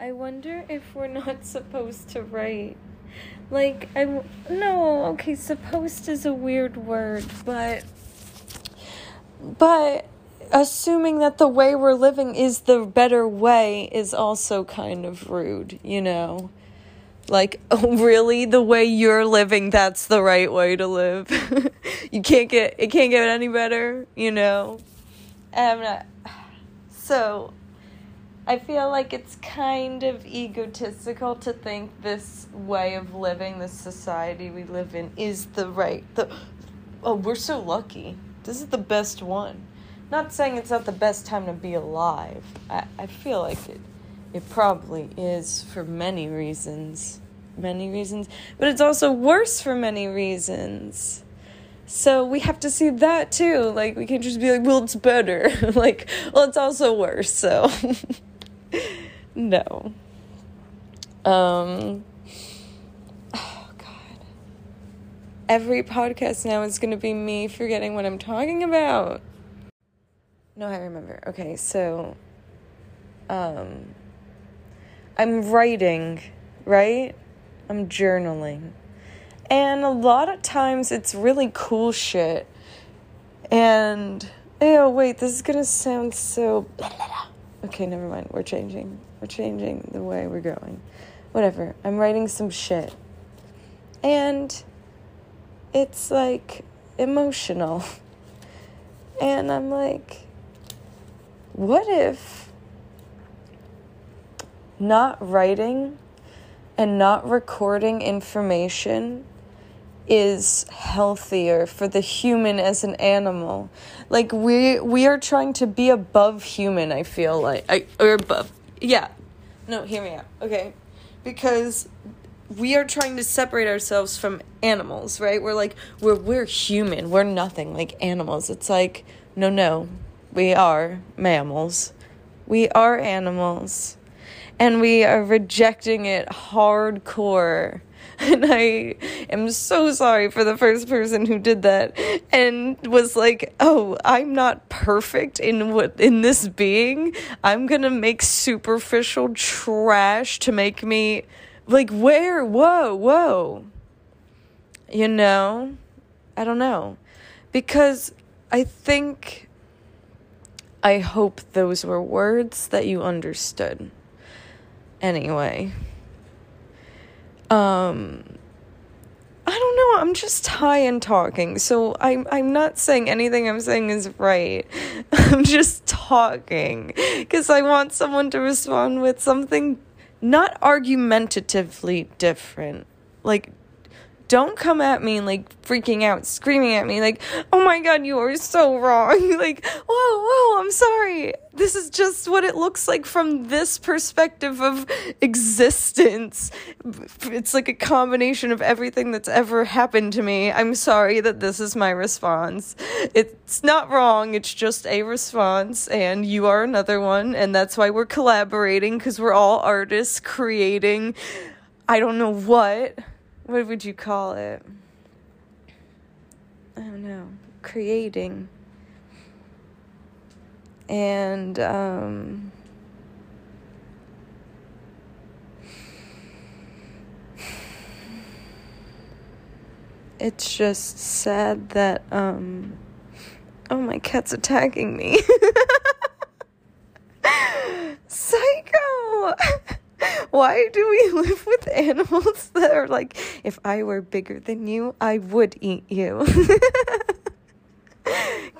I wonder if we're not supposed to write. Like, I. No, okay, supposed is a weird word, but. But assuming that the way we're living is the better way is also kind of rude, you know? Like, oh, really? The way you're living, that's the right way to live. you can't get, it can't get any better, you know? Not. Uh, so, I feel like it's kind of egotistical to think this way of living, this society we live in, is the right. The oh, we're so lucky. This is the best one. Not saying it's not the best time to be alive. I, I feel like it. It probably is for many reasons. Many reasons. But it's also worse for many reasons. So we have to see that too. Like, we can't just be like, well, it's better. like, well, it's also worse. So, no. Um, oh, God. Every podcast now is going to be me forgetting what I'm talking about. No, I remember. Okay, so, um, I'm writing, right? I'm journaling. And a lot of times it's really cool shit. And, oh, wait, this is gonna sound so. Okay, never mind. We're changing. We're changing the way we're going. Whatever. I'm writing some shit. And it's like emotional. And I'm like, what if not writing and not recording information is healthier for the human as an animal. Like we we are trying to be above human, I feel like. I or above. Yeah. No, hear me out. Okay. Because we are trying to separate ourselves from animals, right? We're like we're we're human. We're nothing like animals. It's like no, no. We are mammals. We are animals. And we are rejecting it hardcore. And I am so sorry for the first person who did that and was like, "Oh, I'm not perfect in what in this being. I'm going to make superficial trash to make me like where? Whoa, whoa." You know? I don't know. Because I think I hope those were words that you understood. Anyway, um I don't know, I'm just high and talking. So I'm I'm not saying anything I'm saying is right. I'm just talking cuz I want someone to respond with something not argumentatively different. Like don't come at me like freaking out, screaming at me like, "Oh my god, you are so wrong." like, "Whoa, whoa, I'm sorry. This is just what it looks like from this perspective of existence. It's like a combination of everything that's ever happened to me. I'm sorry that this is my response. It's not wrong, it's just a response and you are another one and that's why we're collaborating cuz we're all artists creating I don't know what what would you call it? I don't know. Creating. And, um, it's just sad that, um, oh, my cat's attacking me. Psycho! Why do we live with animals that are like, if I were bigger than you, I would eat you?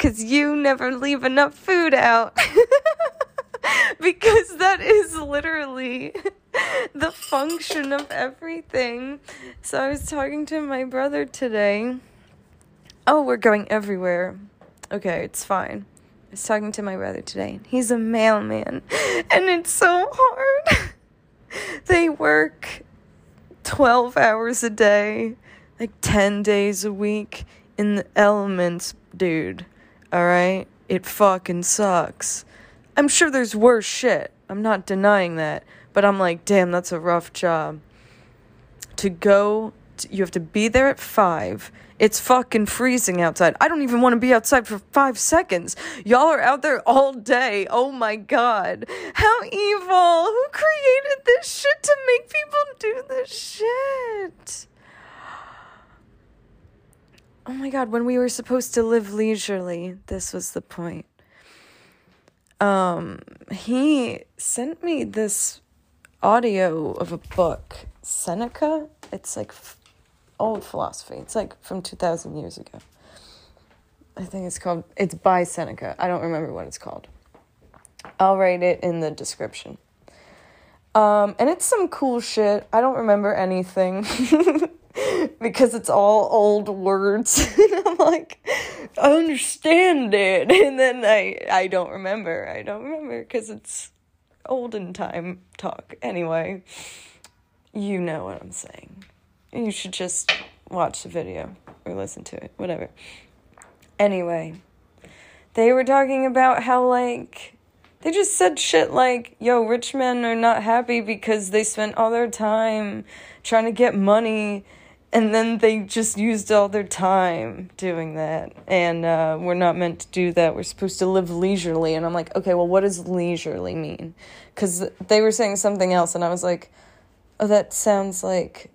Because you never leave enough food out. because that is literally the function of everything. So I was talking to my brother today. Oh, we're going everywhere. Okay, it's fine. I was talking to my brother today. He's a mailman, and it's so work 12 hours a day, like 10 days a week in the elements, dude. All right? It fucking sucks. I'm sure there's worse shit. I'm not denying that. But I'm like, damn, that's a rough job. To go, t- you have to be there at 5. It's fucking freezing outside. I don't even want to be outside for five seconds. Y'all are out there all day. Oh my god. How evil. Who created this shit to make people do this shit? Oh my god, when we were supposed to live leisurely, this was the point. Um, he sent me this audio of a book, Seneca. It's like old philosophy. It's like from 2000 years ago. I think it's called, it's by Seneca. I don't remember what it's called. I'll write it in the description. Um, and it's some cool shit. I don't remember anything because it's all old words. and I'm like, I understand it, and then I I don't remember. I don't remember because it's olden time talk. Anyway, you know what I'm saying. You should just watch the video or listen to it, whatever. Anyway, they were talking about how like they just said shit like, yo, rich men are not happy because they spent all their time trying to get money and then they just used all their time doing that. And uh, we're not meant to do that. We're supposed to live leisurely. And I'm like, okay, well, what does leisurely mean? Because they were saying something else, and I was like, oh, that sounds like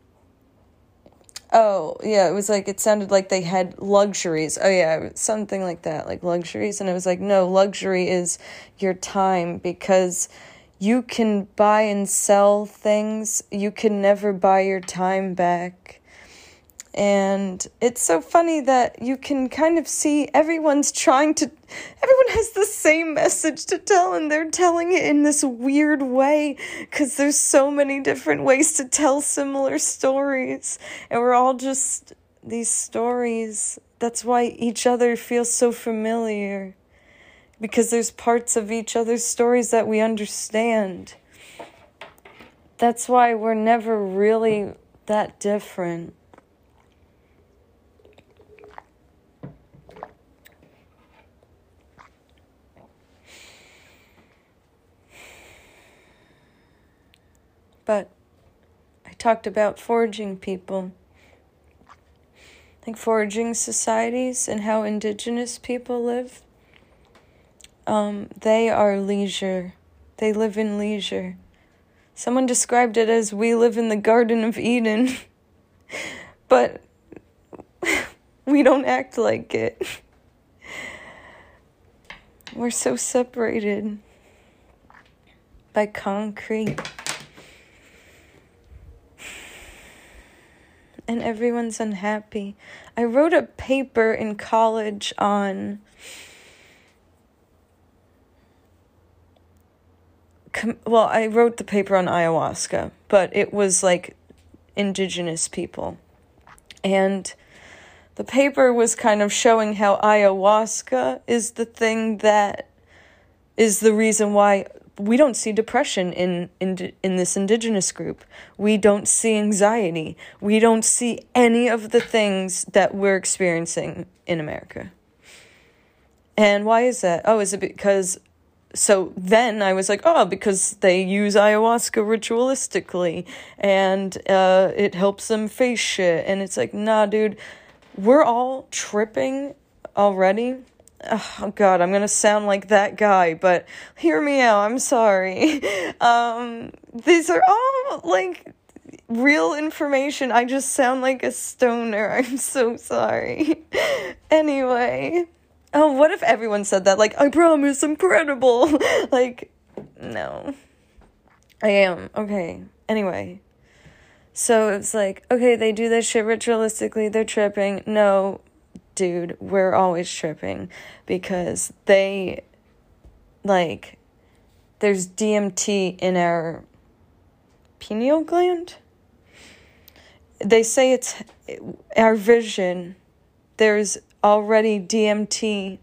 Oh, yeah, it was like it sounded like they had luxuries. Oh yeah, something like that, like luxuries and it was like no, luxury is your time because you can buy and sell things. You can never buy your time back. And it's so funny that you can kind of see everyone's trying to, everyone has the same message to tell, and they're telling it in this weird way because there's so many different ways to tell similar stories. And we're all just these stories. That's why each other feels so familiar because there's parts of each other's stories that we understand. That's why we're never really that different. But I talked about foraging people. Like foraging societies and how indigenous people live. Um, they are leisure. They live in leisure. Someone described it as we live in the Garden of Eden. but we don't act like it. We're so separated by concrete. And everyone's unhappy. I wrote a paper in college on well, I wrote the paper on ayahuasca, but it was like indigenous people. And the paper was kind of showing how ayahuasca is the thing that is the reason why we don't see depression in, in in this indigenous group. We don't see anxiety. We don't see any of the things that we're experiencing in America. And why is that? Oh, is it because so then I was like, oh, because they use ayahuasca ritualistically and uh, it helps them face shit. And it's like, nah, dude, we're all tripping already oh god i'm gonna sound like that guy but hear me out i'm sorry. Um these are all like real information. I just sound like a stoner. I'm so sorry. Anyway. Oh what if everyone said that? Like i promise i'm credible like no. I am. Okay. Anyway. So it's like okay they do this shit ritualistically. They're tripping. No dude, we're always tripping because they, like, there's DMT in our pineal gland. They say it's our vision. There's already DMT.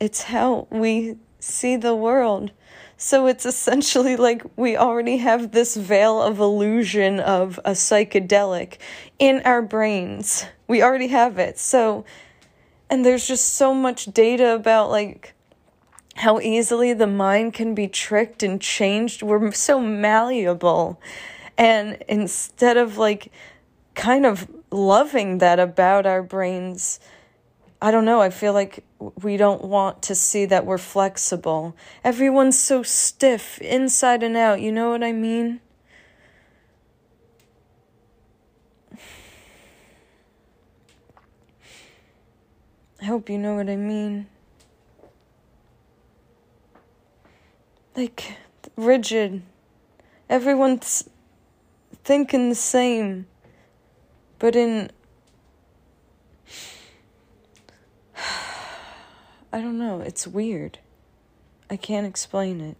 It's how we see the world. So it's essentially like we already have this veil of illusion of a psychedelic in our brains. We already have it. So, and there's just so much data about like how easily the mind can be tricked and changed. We're so malleable. And instead of like kind of loving that about our brains, I don't know, I feel like we don't want to see that we're flexible. Everyone's so stiff inside and out, you know what I mean? I hope you know what I mean. Like, rigid. Everyone's thinking the same. But in. I don't know, it's weird. I can't explain it.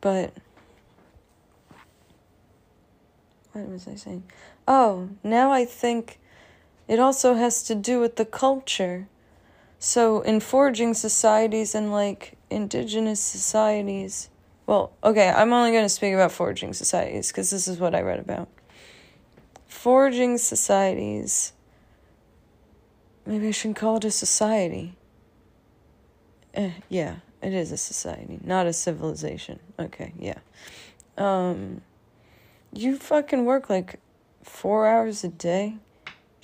But. What was I saying? Oh, now I think it also has to do with the culture. So, in foraging societies and like indigenous societies, well, okay, I'm only going to speak about foraging societies because this is what I read about. Foraging societies, maybe I shouldn't call it a society. Eh, yeah, it is a society, not a civilization. Okay, yeah. Um, you fucking work like four hours a day.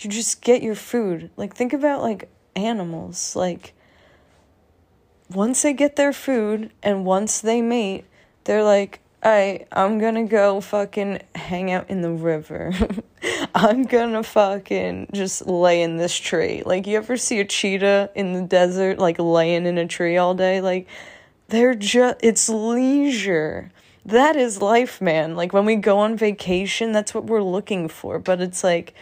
You just get your food. Like, think about like animals. Like, once they get their food and once they mate, they're like, I I'm gonna go fucking hang out in the river. I'm gonna fucking just lay in this tree. Like you ever see a cheetah in the desert like laying in a tree all day? Like they're just it's leisure that is life, man. Like when we go on vacation, that's what we're looking for. But it's like,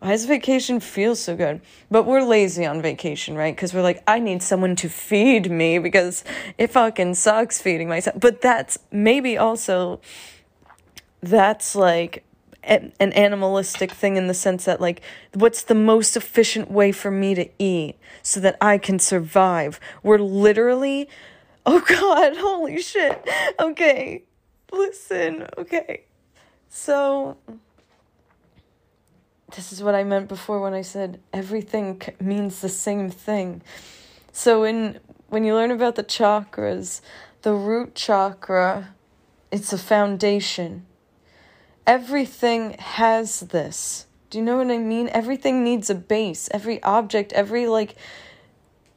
why does vacation feel so good? But we're lazy on vacation, right? Because we're like, I need someone to feed me because it fucking sucks feeding myself. But that's maybe also, that's like an animalistic thing in the sense that like what's the most efficient way for me to eat so that I can survive. We're literally oh god, holy shit. Okay. Listen, okay. So, this is what I meant before when I said everything means the same thing. So, in when you learn about the chakras, the root chakra, it's a foundation. Everything has this. Do you know what I mean? Everything needs a base. Every object, every like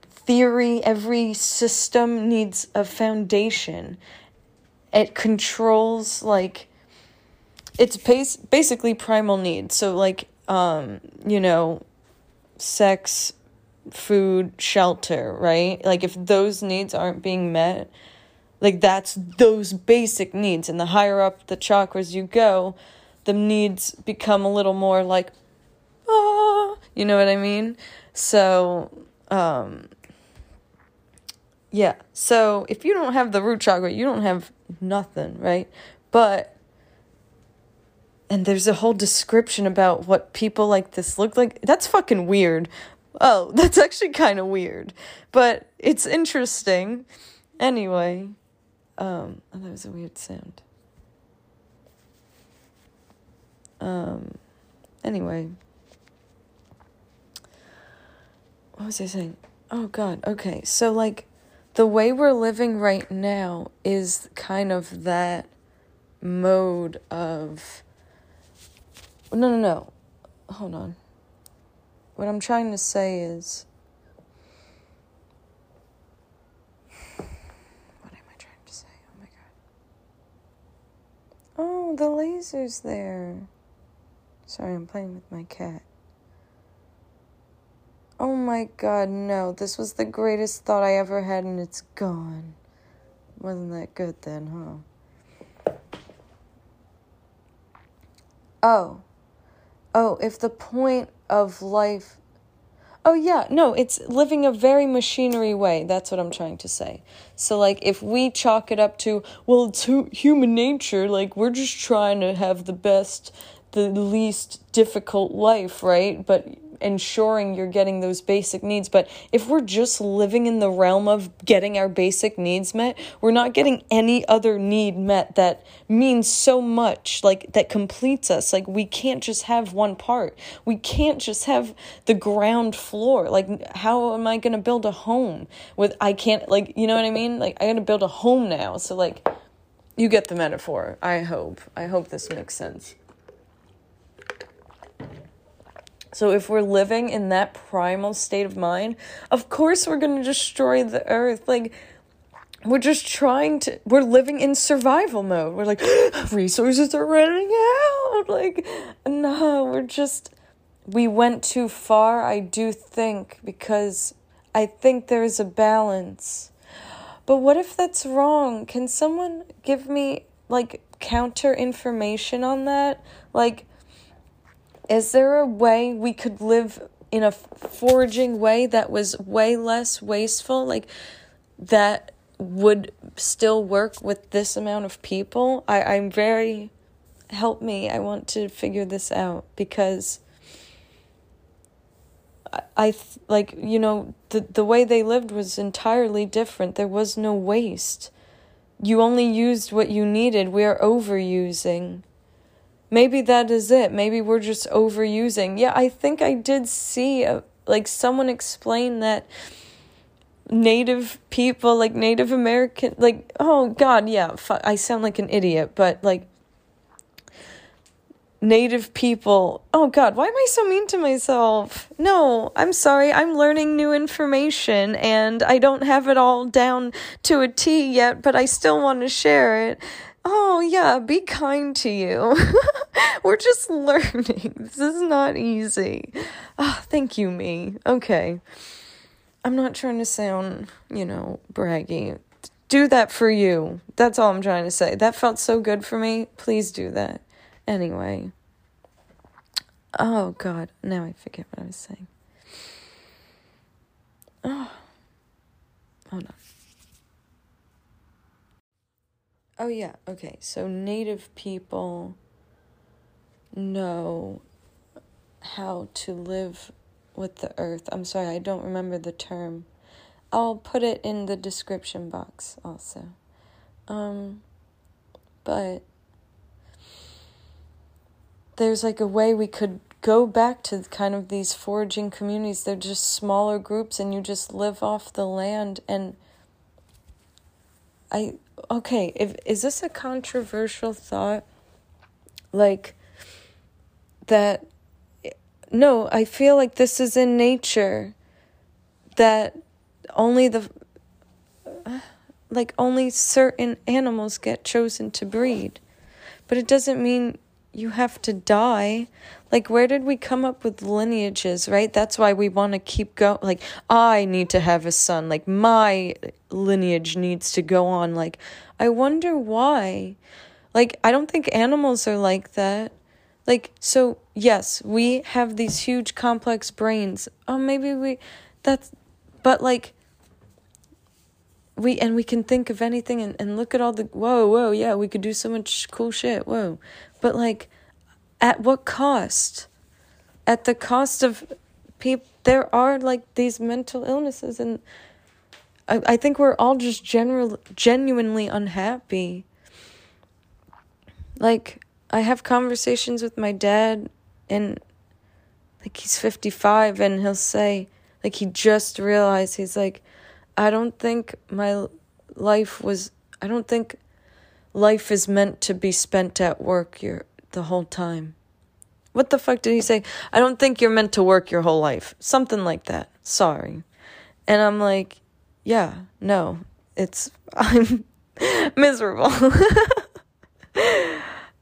theory, every system needs a foundation it controls like it's bas- basically primal needs so like um you know sex food shelter right? Like if those needs aren't being met like that's those basic needs. And the higher up the chakras you go the needs become a little more like ah you know what i mean? So um yeah. So if you don't have the root chakra you don't have nothing, right? But and there's a whole description about what people like this look like. That's fucking weird. Oh, that's actually kind of weird. But it's interesting. Anyway, um, oh, that was a weird sound. Um, anyway. What was I saying? Oh, God. Okay. So, like, the way we're living right now is kind of that mode of no no no hold on what i'm trying to say is what am i trying to say oh my god oh the laser's there sorry i'm playing with my cat Oh my god, no. This was the greatest thought I ever had and it's gone. Wasn't that good then, huh? Oh. Oh, if the point of life. Oh, yeah, no, it's living a very machinery way. That's what I'm trying to say. So, like, if we chalk it up to, well, it's human nature, like, we're just trying to have the best, the least difficult life, right? But ensuring you're getting those basic needs. But if we're just living in the realm of getting our basic needs met, we're not getting any other need met that means so much, like that completes us. Like we can't just have one part. We can't just have the ground floor. Like how am I going to build a home with I can't like, you know what I mean? Like I got to build a home now. So like you get the metaphor. I hope. I hope this makes sense. So if we're living in that primal state of mind, of course we're going to destroy the earth. Like we're just trying to we're living in survival mode. We're like resources are running out. Like no, we're just we went too far, I do think, because I think there's a balance. But what if that's wrong? Can someone give me like counter information on that? Like, is there a way we could live in a foraging way that was way less wasteful? Like, that would still work with this amount of people? I, I'm very. Help me. I want to figure this out because I like you know the the way they lived was entirely different. There was no waste. You only used what you needed. We are overusing. Maybe that is it. Maybe we're just overusing. Yeah, I think I did see a, like someone explain that native people like native american like oh god yeah i sound like an idiot but like native people. Oh God, why am I so mean to myself? No, I'm sorry. I'm learning new information and I don't have it all down to a T yet, but I still want to share it. Oh, yeah, be kind to you. We're just learning. This is not easy. Oh, thank you, me. Okay. I'm not trying to sound, you know, braggy. Do that for you. That's all I'm trying to say. That felt so good for me. Please do that. Anyway. Oh, God. Now I forget what I was saying. Oh. Hold on. Oh, yeah. Okay. So, Native people know how to live with the earth. I'm sorry, I don't remember the term. I'll put it in the description box also. Um, but there's like a way we could go back to kind of these foraging communities. They're just smaller groups and you just live off the land and I okay, if is this a controversial thought? Like that no, I feel like this is in nature that only the like only certain animals get chosen to breed. But it doesn't mean you have to die. Like, where did we come up with lineages, right? That's why we want to keep going. Like, I need to have a son. Like, my lineage needs to go on. Like, I wonder why. Like, I don't think animals are like that. Like, so, yes, we have these huge complex brains. Oh, maybe we, that's, but like, we and we can think of anything and, and look at all the whoa whoa yeah we could do so much cool shit whoa. But like at what cost? At the cost of people there are like these mental illnesses and I, I think we're all just general genuinely unhappy. Like i have conversations with my dad and like he's 55 and he'll say like he just realized he's like I don't think my life was I don't think life is meant to be spent at work your the whole time. What the fuck did he say? I don't think you're meant to work your whole life. Something like that. Sorry. And I'm like, yeah, no. It's I'm miserable.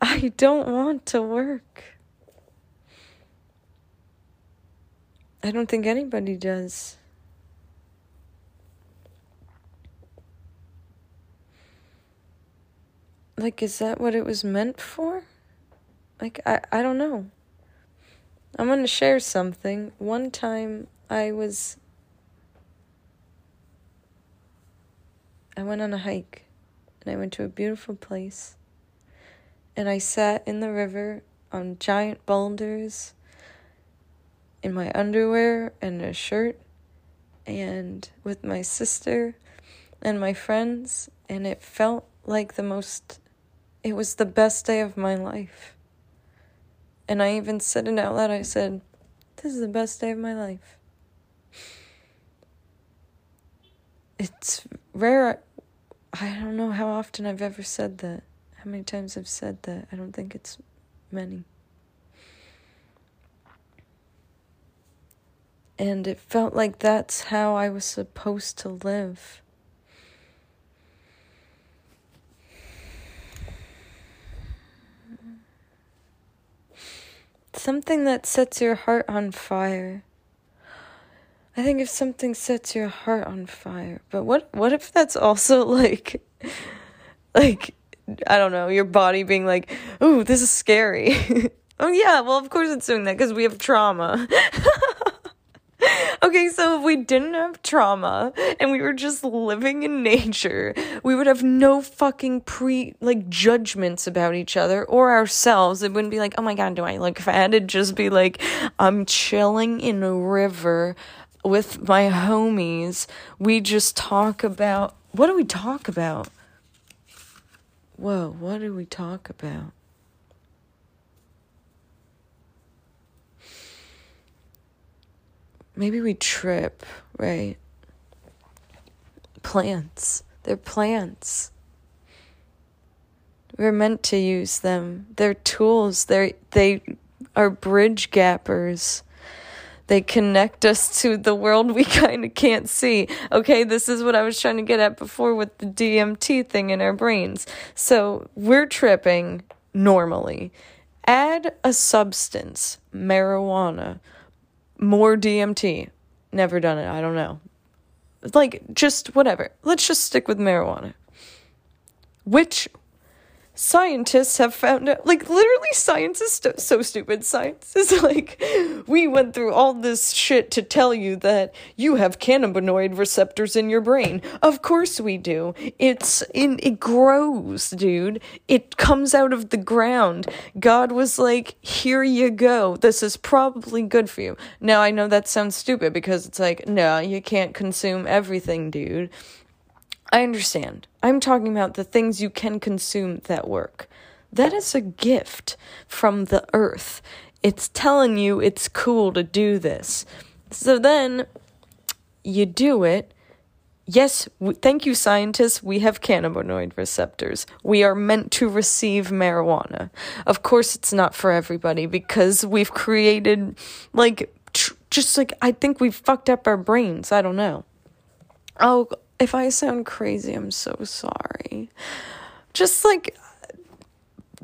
I don't want to work. I don't think anybody does. Like, is that what it was meant for? Like, I, I don't know. I'm gonna share something. One time I was. I went on a hike and I went to a beautiful place. And I sat in the river on giant boulders in my underwear and a shirt and with my sister and my friends and it felt like the most it was the best day of my life. And I even said it out loud. I said, This is the best day of my life. It's rare. I don't know how often I've ever said that. How many times I've said that. I don't think it's many. And it felt like that's how I was supposed to live. Something that sets your heart on fire. I think if something sets your heart on fire, but what what if that's also like like I don't know, your body being like, "Ooh, this is scary." oh yeah, well of course it's doing that cuz we have trauma. okay, so if we didn't have trauma and we were just living in nature, we would have no fucking pre like judgments about each other or ourselves. It wouldn't be like, oh my god, do I look fat? It'd just be like, I'm chilling in a river with my homies. We just talk about what do we talk about? Whoa, what do we talk about? Maybe we trip, right? Plants. They're plants. We're meant to use them. They're tools. They're they are bridge gappers. They connect us to the world we kind of can't see. Okay, this is what I was trying to get at before with the DMT thing in our brains. So we're tripping normally. Add a substance, marijuana, more DMT. Never done it. I don't know. Like, just whatever. Let's just stick with marijuana. Which scientists have found out like literally science is st- so stupid. Science is like we went through all this shit to tell you that you have cannabinoid receptors in your brain. Of course we do. It's in it grows dude. It comes out of the ground. God was like here you go. This is probably good for you. Now i know that sounds stupid because it's like no you can't consume everything dude I understand. I'm talking about the things you can consume that work. That is a gift from the earth. It's telling you it's cool to do this. So then you do it. Yes, w- thank you, scientists. We have cannabinoid receptors. We are meant to receive marijuana. Of course, it's not for everybody because we've created, like, tr- just like, I think we've fucked up our brains. I don't know. Oh, if I sound crazy, I'm so sorry. Just like,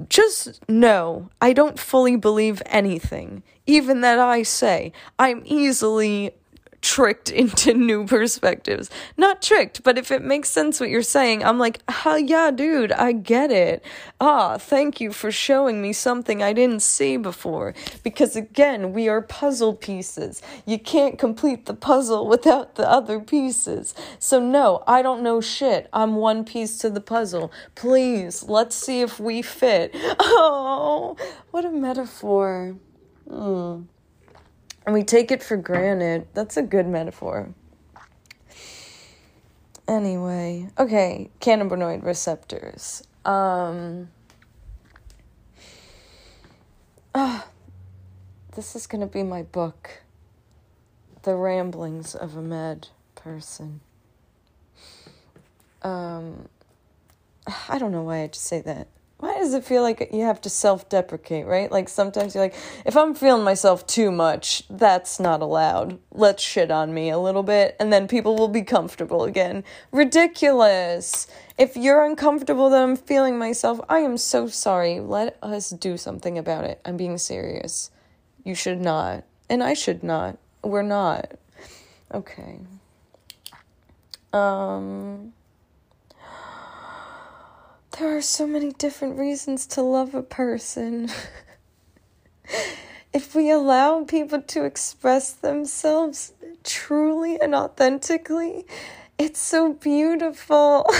just no, I don't fully believe anything, even that I say. I'm easily tricked into new perspectives. Not tricked, but if it makes sense what you're saying, I'm like, ah, yeah, dude, I get it. Ah, thank you for showing me something I didn't see before. Because again, we are puzzle pieces. You can't complete the puzzle without the other pieces. So, no, I don't know shit. I'm one piece to the puzzle. Please, let's see if we fit. Oh, what a metaphor. Hmm and we take it for granted. That's a good metaphor. Anyway, okay, cannabinoid receptors. Um, ah, this is going to be my book, The Ramblings of a Mad Person. Um, I don't know why I just say that why does it feel like you have to self deprecate, right? Like sometimes you're like, if I'm feeling myself too much, that's not allowed. Let's shit on me a little bit, and then people will be comfortable again. Ridiculous. If you're uncomfortable that I'm feeling myself, I am so sorry. Let us do something about it. I'm being serious. You should not. And I should not. We're not. Okay. Um. There are so many different reasons to love a person. if we allow people to express themselves truly and authentically, it's so beautiful.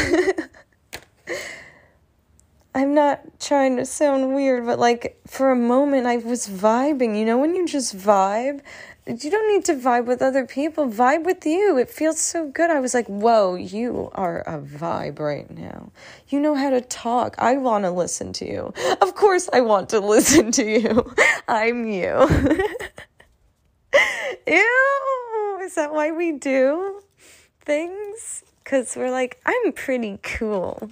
I'm not trying to sound weird, but like for a moment I was vibing. You know, when you just vibe you don't need to vibe with other people. Vibe with you. It feels so good. I was like, whoa, you are a vibe right now. You know how to talk. I want to listen to you. Of course, I want to listen to you. I'm you. Ew. Is that why we do things? Because we're like, I'm pretty cool.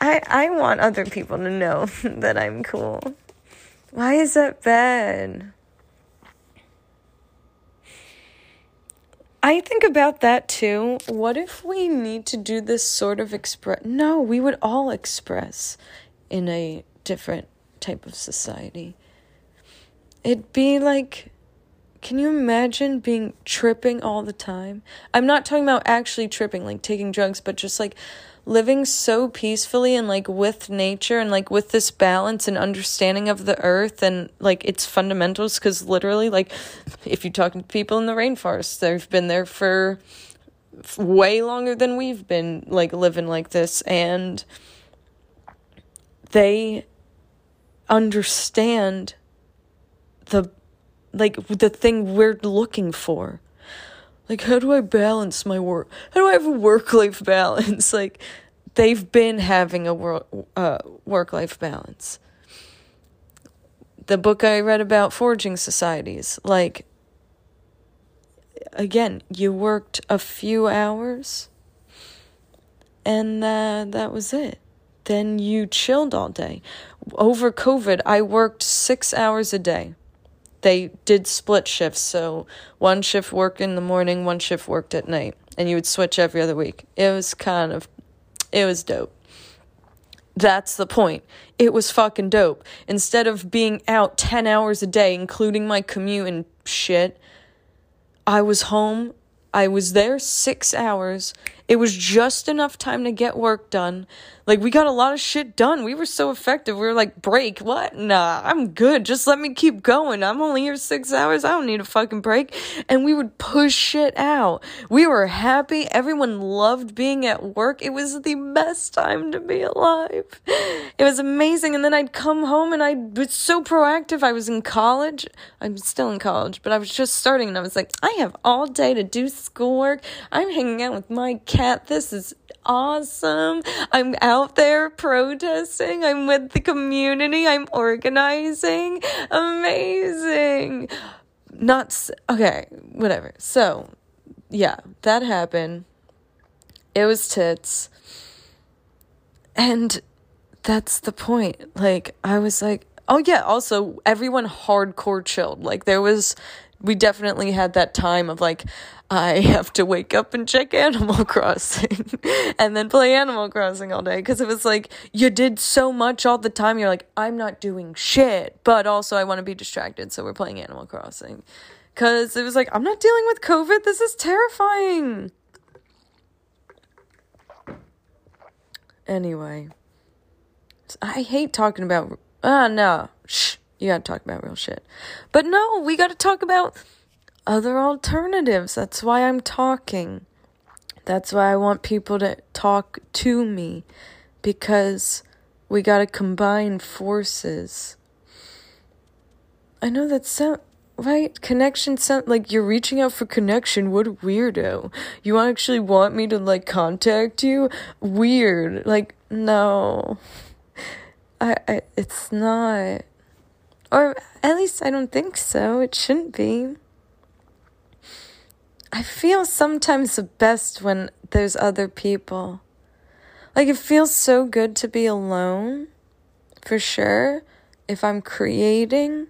I, I want other people to know that I'm cool. Why is that bad? I think about that too. What if we need to do this sort of express? No, we would all express in a different type of society. it'd be like can you imagine being tripping all the time? I'm not talking about actually tripping, like taking drugs, but just like living so peacefully and like with nature and like with this balance and understanding of the earth and like its fundamentals. Because literally, like, if you talk to people in the rainforest, they've been there for way longer than we've been like living like this and they understand the like the thing we're looking for like how do i balance my work how do i have a work life balance? Like they've been having a work uh, work life balance. The book i read about foraging societies like again you worked a few hours and uh, that was it. Then you chilled all day. Over covid i worked six hours a day they did split shifts, so one shift worked in the morning, one shift worked at night, and you would switch every other week. It was kind of, it was dope. That's the point. It was fucking dope. Instead of being out 10 hours a day, including my commute and shit, I was home. I was there six hours. It was just enough time to get work done. Like we got a lot of shit done. We were so effective. We were like, break, what? Nah, I'm good. Just let me keep going. I'm only here six hours. I don't need a fucking break. And we would push shit out. We were happy. Everyone loved being at work. It was the best time to be alive. It was amazing. And then I'd come home and I was so proactive. I was in college. I'm still in college, but I was just starting and I was like, I have all day to do schoolwork. I'm hanging out with my cat. This is awesome. I'm out there protesting. I'm with the community. I'm organizing. Amazing. Not okay, whatever. So, yeah, that happened. It was tits. And that's the point. Like, I was like, oh, yeah, also, everyone hardcore chilled. Like, there was, we definitely had that time of like, I have to wake up and check Animal Crossing and then play Animal Crossing all day because it was like you did so much all the time. You're like, I'm not doing shit, but also I want to be distracted, so we're playing Animal Crossing. Because it was like, I'm not dealing with COVID. This is terrifying. Anyway, I hate talking about. Ah, no. Shh. You gotta talk about real shit. But no, we gotta talk about other alternatives. That's why I'm talking. That's why I want people to talk to me because we got to combine forces. I know that sound right connection sound like you're reaching out for connection. What a weirdo. You actually want me to like contact you? Weird. Like no. I, I it's not. Or at least I don't think so. It shouldn't be. I feel sometimes the best when there's other people. Like it feels so good to be alone, for sure, if I'm creating,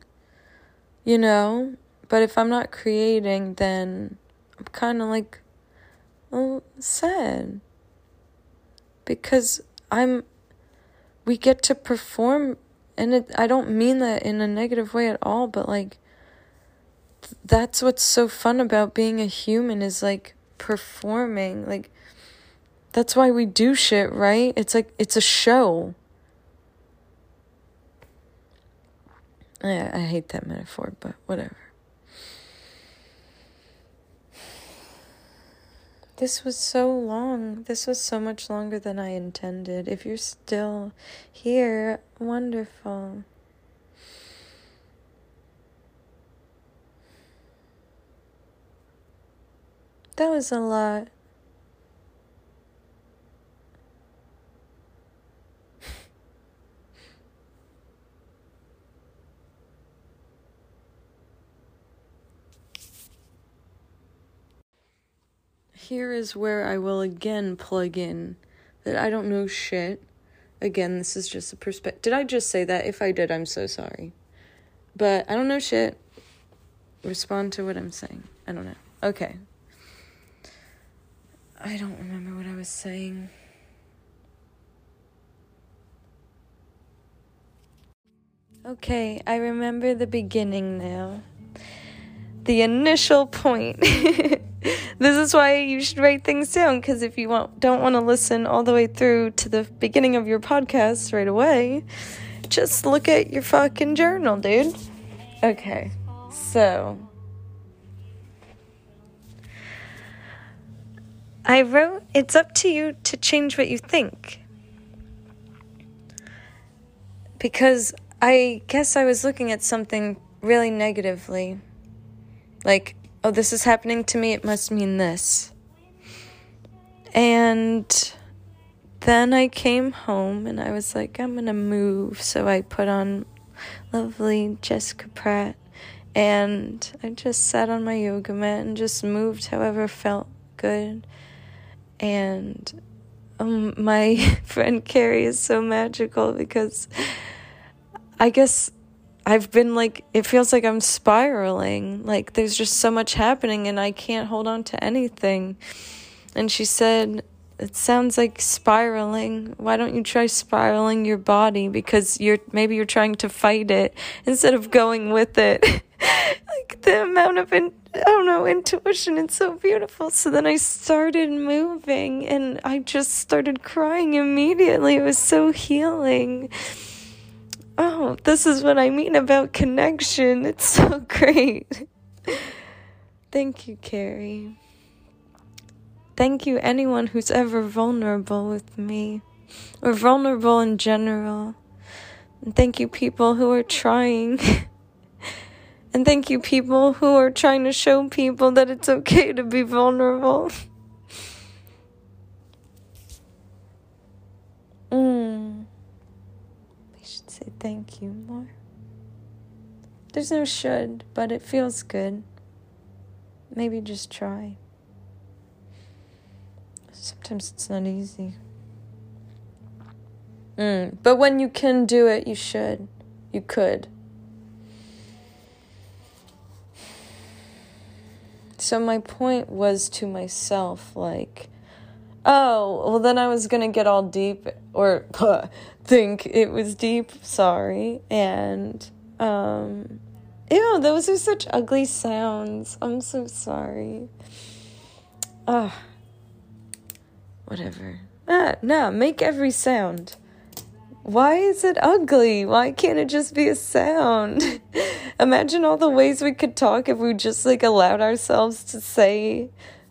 you know, but if I'm not creating, then I'm kind of like well, sad. Because I'm we get to perform and it I don't mean that in a negative way at all, but like that's what's so fun about being a human is like performing. Like that's why we do shit right? It's like it's a show. I, I hate that metaphor but whatever this was so long. This was so much longer than i intended. If you're still here wonderful. That was a lot. Here is where I will again plug in that I don't know shit. Again, this is just a perspective. Did I just say that? If I did, I'm so sorry. But I don't know shit. Respond to what I'm saying. I don't know. Okay. I don't remember what I was saying. Okay, I remember the beginning now. The initial point. this is why you should write things down because if you want, don't want to listen all the way through to the beginning of your podcast right away, just look at your fucking journal, dude. Okay, so. I wrote, it's up to you to change what you think. Because I guess I was looking at something really negatively. Like, oh, this is happening to me, it must mean this. And then I came home and I was like, I'm gonna move. So I put on lovely Jessica Pratt and I just sat on my yoga mat and just moved however felt good. And um, my friend Carrie is so magical because I guess I've been like, it feels like I'm spiraling. Like there's just so much happening and I can't hold on to anything. And she said, it sounds like spiraling. Why don't you try spiraling your body? Because you're, maybe you're trying to fight it instead of going with it. like the amount of, in, I don't know, intuition. It's so beautiful. So then I started moving and I just started crying immediately. It was so healing. Oh, this is what I mean about connection. It's so great. Thank you, Carrie. Thank you, anyone who's ever vulnerable with me, or vulnerable in general. And thank you, people who are trying. and thank you, people who are trying to show people that it's okay to be vulnerable. mm say thank you more. There's no should, but it feels good. Maybe just try. Sometimes it's not easy. Mm, but when you can do it, you should. You could. So my point was to myself, like, oh, well, then I was gonna get all deep or think it was deep. Sorry. And, um, ew, those are such ugly sounds. I'm so sorry. Ah, whatever. Ah, no, make every sound. Why is it ugly? Why can't it just be a sound? Imagine all the ways we could talk if we just like allowed ourselves to say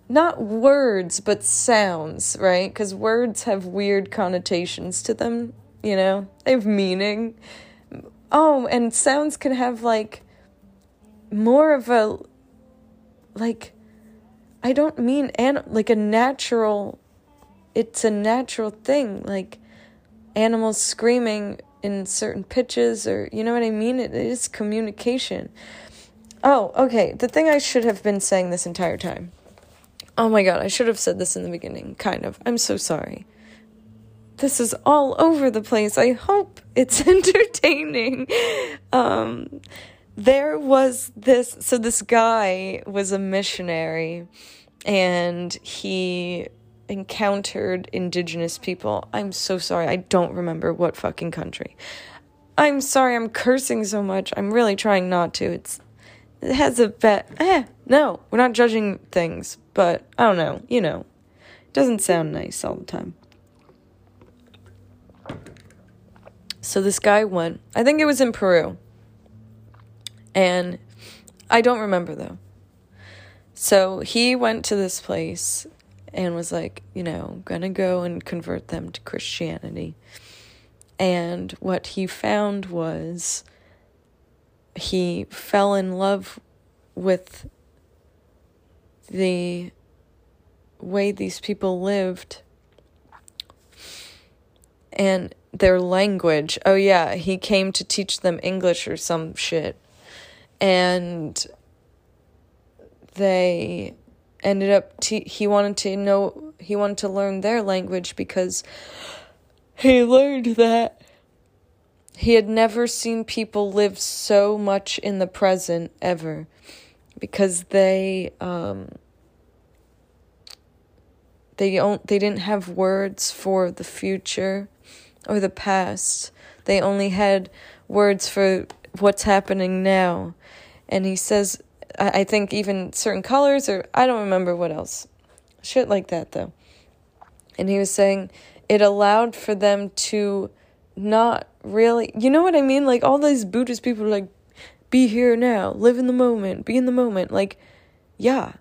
not words, but sounds, right? Because words have weird connotations to them, you know? They have meaning. Oh, and sounds can have like more of a like I don't mean an like a natural it's a natural thing like animals screaming in certain pitches or you know what I mean it is communication. Oh, okay. The thing I should have been saying this entire time Oh my god, I should have said this in the beginning, kind of. I'm so sorry. This is all over the place. I hope it's entertaining. Um, there was this, so this guy was a missionary and he encountered indigenous people. I'm so sorry. I don't remember what fucking country. I'm sorry I'm cursing so much. I'm really trying not to. It's it has a bet. Eh, no, we're not judging things, but I don't know. You know, it doesn't sound nice all the time. So this guy went. I think it was in Peru, and I don't remember though. So he went to this place and was like, you know, gonna go and convert them to Christianity. And what he found was he fell in love with the way these people lived and their language. Oh, yeah, he came to teach them English or some shit. And they ended up, te- he wanted to know, he wanted to learn their language because he learned that he had never seen people live so much in the present ever because they um, they don't they didn't have words for the future or the past. They only had words for what's happening now. And he says, I think even certain colors, or I don't remember what else. Shit like that, though. And he was saying it allowed for them to not really, you know what I mean? Like all these Buddhist people are like, be here now, live in the moment, be in the moment. Like, yeah,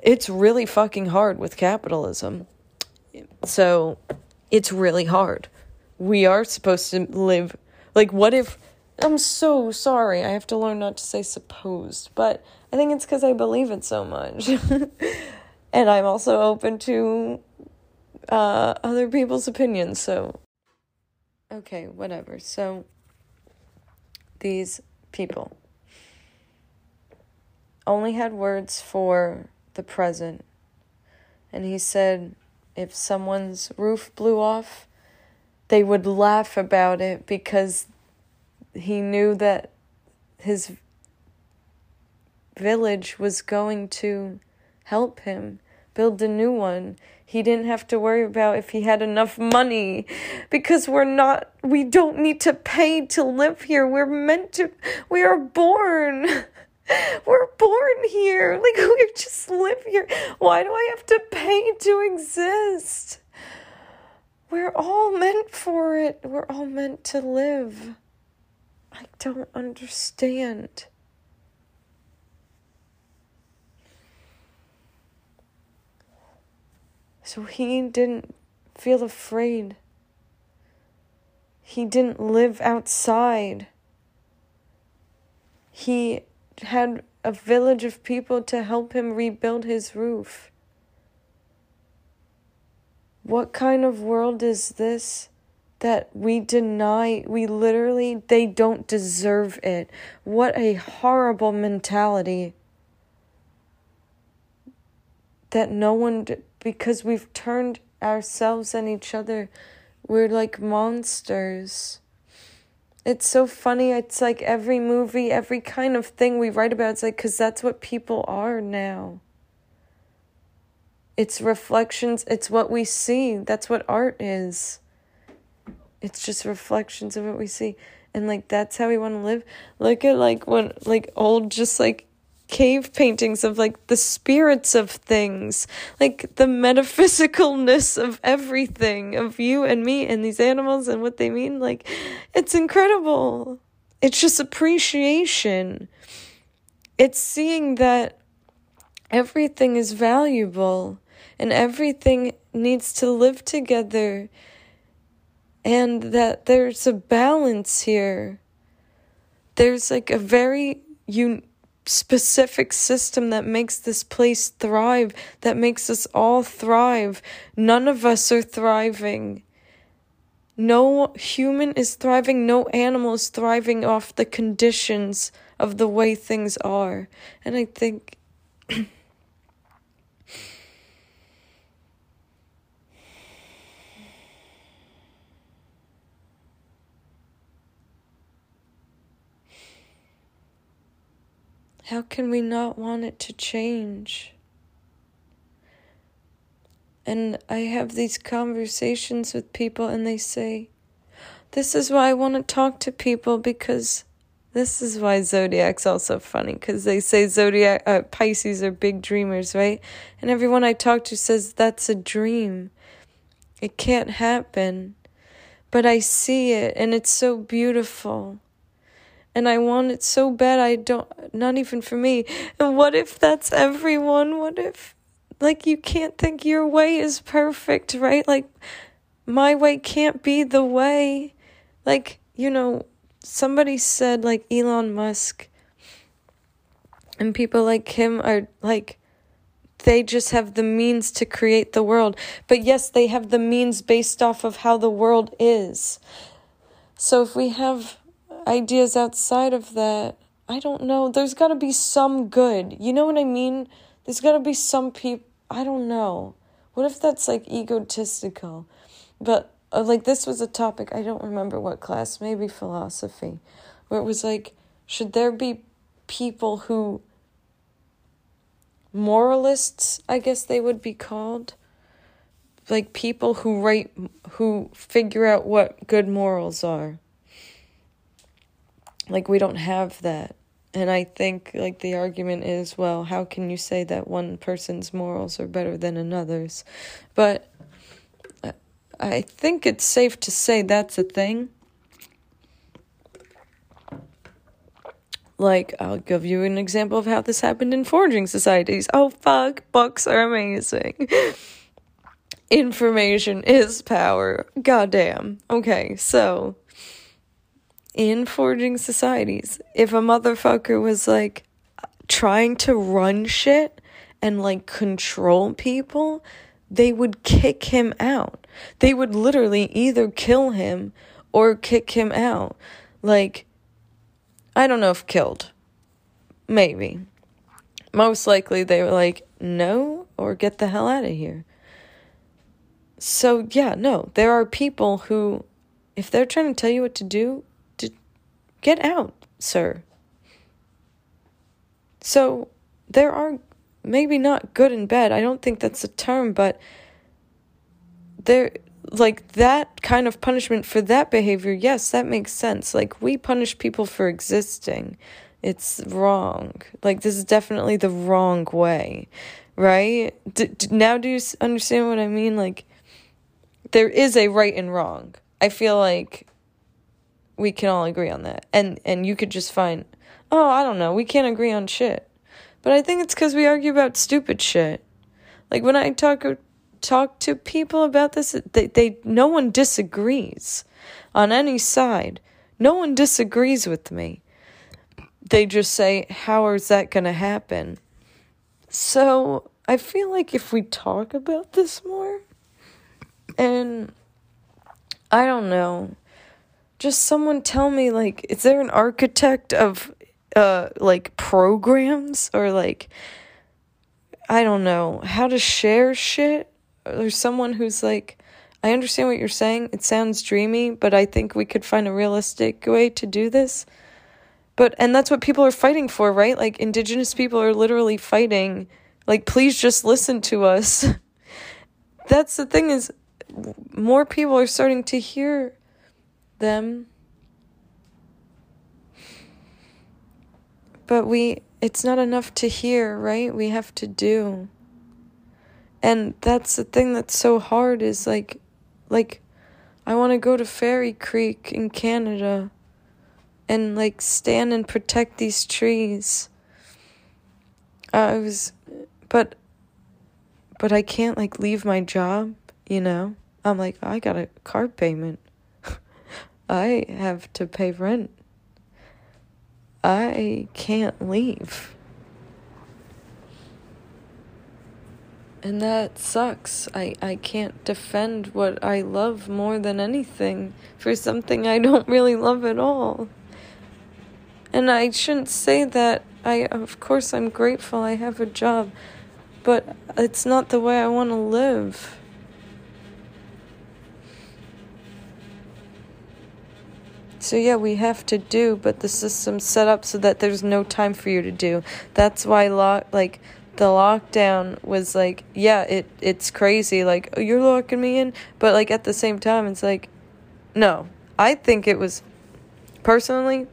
it's really fucking hard with capitalism. So it's really hard. We are supposed to live. Like, what if. I'm so sorry. I have to learn not to say supposed, but I think it's because I believe it so much. and I'm also open to uh, other people's opinions, so. Okay, whatever. So, these people only had words for the present. And he said if someone's roof blew off, they would laugh about it because he knew that his village was going to help him build a new one. He didn't have to worry about if he had enough money because we're not, we don't need to pay to live here. We're meant to, we are born. We're born here. Like, we just live here. Why do I have to pay to exist? We're all meant for it. We're all meant to live. I don't understand. So he didn't feel afraid. He didn't live outside. He had a village of people to help him rebuild his roof. What kind of world is this that we deny? We literally, they don't deserve it. What a horrible mentality. That no one, because we've turned ourselves and each other, we're like monsters. It's so funny. It's like every movie, every kind of thing we write about, it's like, because that's what people are now. It's reflections, it's what we see. That's what art is. It's just reflections of what we see. And like, that's how we want to live. Look at like when, like, old, just like cave paintings of like the spirits of things, like the metaphysicalness of everything, of you and me and these animals and what they mean. Like, it's incredible. It's just appreciation. It's seeing that everything is valuable and everything needs to live together and that there's a balance here. There's like a very un- specific system that makes this place thrive, that makes us all thrive. None of us are thriving. No human is thriving, no animal is thriving off the conditions of the way things are. And I think. How can we not want it to change? And I have these conversations with people, and they say, This is why I want to talk to people because this is why Zodiac's also funny because they say Zodiac, uh, Pisces are big dreamers, right? And everyone I talk to says that's a dream. It can't happen. But I see it, and it's so beautiful and I want it so bad I don't not even for me. And what if that's everyone? What if like you can't think your way is perfect, right? Like my way can't be the way. Like, you know, somebody said like Elon Musk and people like him are like they just have the means to create the world. But yes, they have the means based off of how the world is. So if we have ideas outside of that. I don't know. There's got to be some good. You know what I mean? There's got to be some people. I don't know. What if that's like egotistical? But uh, like this was a topic, I don't remember what class, maybe philosophy, where it was like, should there be people who. Moralists, I guess they would be called, like people who write who figure out what good morals are. Like we don't have that. And I think like the argument is, well, how can you say that one person's morals are better than another's? But uh, I think it's safe to say that's a thing. Like, I'll give you an example of how this happened in foraging societies. Oh, fuck, books are amazing. Information is power. Goddamn. Okay, so in foraging societies, if a motherfucker was like trying to run shit and like control people, they would kick him out. They would literally either kill him or kick him out. Like, I don't know if killed. Maybe. Most likely they were like, no, or get the hell out of here. So, yeah, no, there are people who, if they're trying to tell you what to do, get out, sir. So, there are maybe not good and bad. I don't think that's a term, but there like that kind of punishment for that behavior, yes, that makes sense. Like we punish people for existing. It's wrong. Like this is definitely the wrong way, right? D- d- now do you understand what I mean? Like there is a right and wrong. I feel like we can all agree on that. And and you could just find, "Oh, I don't know, we can't agree on shit." But I think it's cuz we argue about stupid shit. Like when I talk talk to people about this, they, they no one disagrees on any side. No one disagrees with me. They just say, How is that going to happen? So I feel like if we talk about this more, and I don't know, just someone tell me, like, is there an architect of, uh, like, programs or, like, I don't know, how to share shit? there's someone who's like, I understand what you're saying. It sounds dreamy, but I think we could find a realistic way to do this. But and that's what people are fighting for, right? Like indigenous people are literally fighting like please just listen to us. that's the thing is more people are starting to hear them. But we it's not enough to hear, right? We have to do. And that's the thing that's so hard is like like I want to go to Fairy Creek in Canada and like stand and protect these trees. I was but but I can't like leave my job, you know? I'm like I got a car payment. I have to pay rent. I can't leave. And that sucks. I, I can't defend what I love more than anything for something I don't really love at all. And I shouldn't say that. I of course I'm grateful I have a job, but it's not the way I want to live. So yeah, we have to do, but the system's set up so that there's no time for you to do. That's why law like the lockdown was like, yeah, it it's crazy. Like oh, you're locking me in, but like at the same time, it's like, no. I think it was, personally,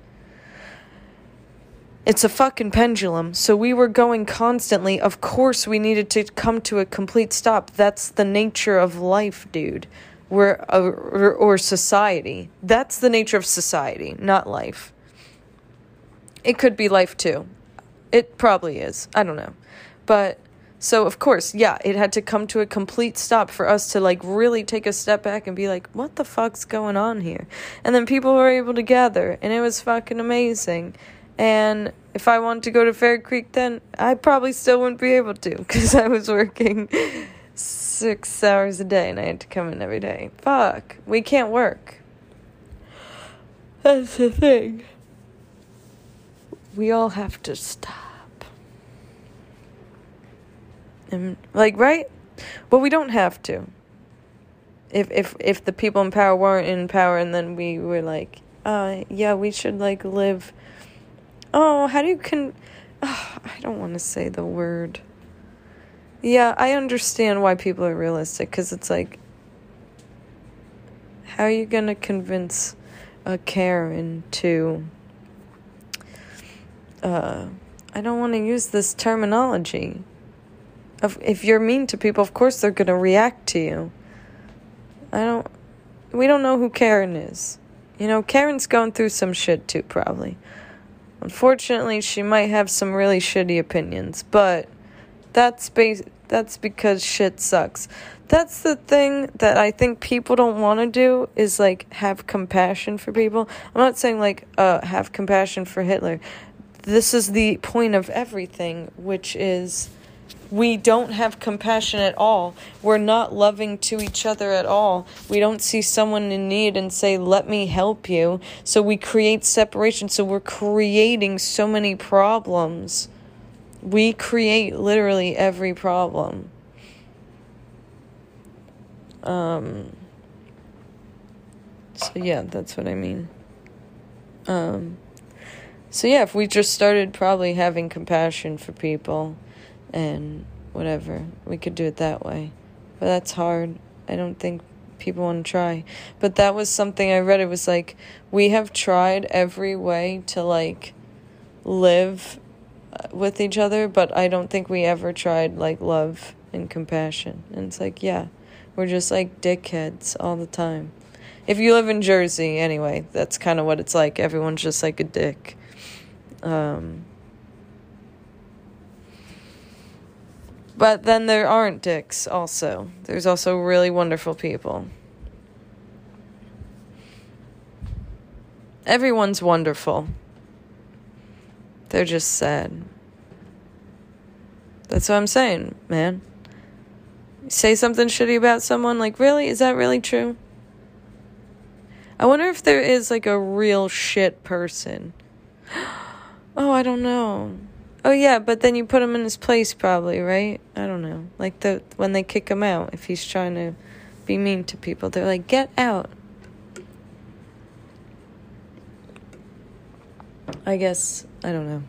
it's a fucking pendulum. So we were going constantly. Of course, we needed to come to a complete stop. That's the nature of life, dude. We're or, or society. That's the nature of society, not life. It could be life too. It probably is. I don't know. But so of course, yeah, it had to come to a complete stop for us to like really take a step back and be like, what the fuck's going on here? And then people were able to gather and it was fucking amazing. And if I wanted to go to Fairy Creek then, I probably still wouldn't be able to because I was working six hours a day and I had to come in every day. Fuck, we can't work. That's the thing. We all have to stop. And like right? Well, we don't have to. If if if the people in power weren't in power and then we were like, uh yeah, we should like live Oh, how do you can oh, I don't want to say the word. Yeah, I understand why people are realistic because it's like, how are you to convince a Karen to. Uh, I don't want to use this terminology. If you're mean to people, of course they're to react to you. I don't. We don't know who Karen is. You know, Karen's going through some shit too, probably. Unfortunately, she might have some really shitty opinions, but that's bas- that's because shit sucks. That's the thing that I think people don't want to do is like have compassion for people. I'm not saying like uh have compassion for Hitler. This is the point of everything, which is we don't have compassion at all. We're not loving to each other at all. We don't see someone in need and say, Let me help you. So we create separation. So we're creating so many problems. We create literally every problem. Um, so, yeah, that's what I mean. Um, so, yeah, if we just started probably having compassion for people and whatever. We could do it that way. But that's hard. I don't think people want to try. But that was something I read. It was like, we have tried every way to like live with each other, but I don't think we ever tried like love and compassion. And it's like, yeah, we're just like dickheads all the time. If you live in Jersey, anyway, that's kind of what it's like. Everyone's just like a dick. Um, But then there aren't dicks, also. There's also really wonderful people. Everyone's wonderful. They're just sad. That's what I'm saying, man. Say something shitty about someone, like, really? Is that really true? I wonder if there is, like, a real shit person. oh, I don't know. Oh yeah, but then you put him in his place probably, right? I don't know. Like the when they kick him out if he's trying to be mean to people, they're like, "Get out." I guess I don't know.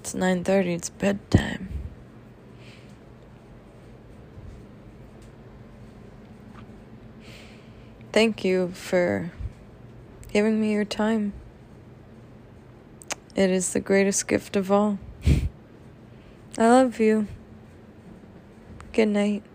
It's 9:30, it's bedtime. Thank you for giving me your time. It is the greatest gift of all. I love you. Good night.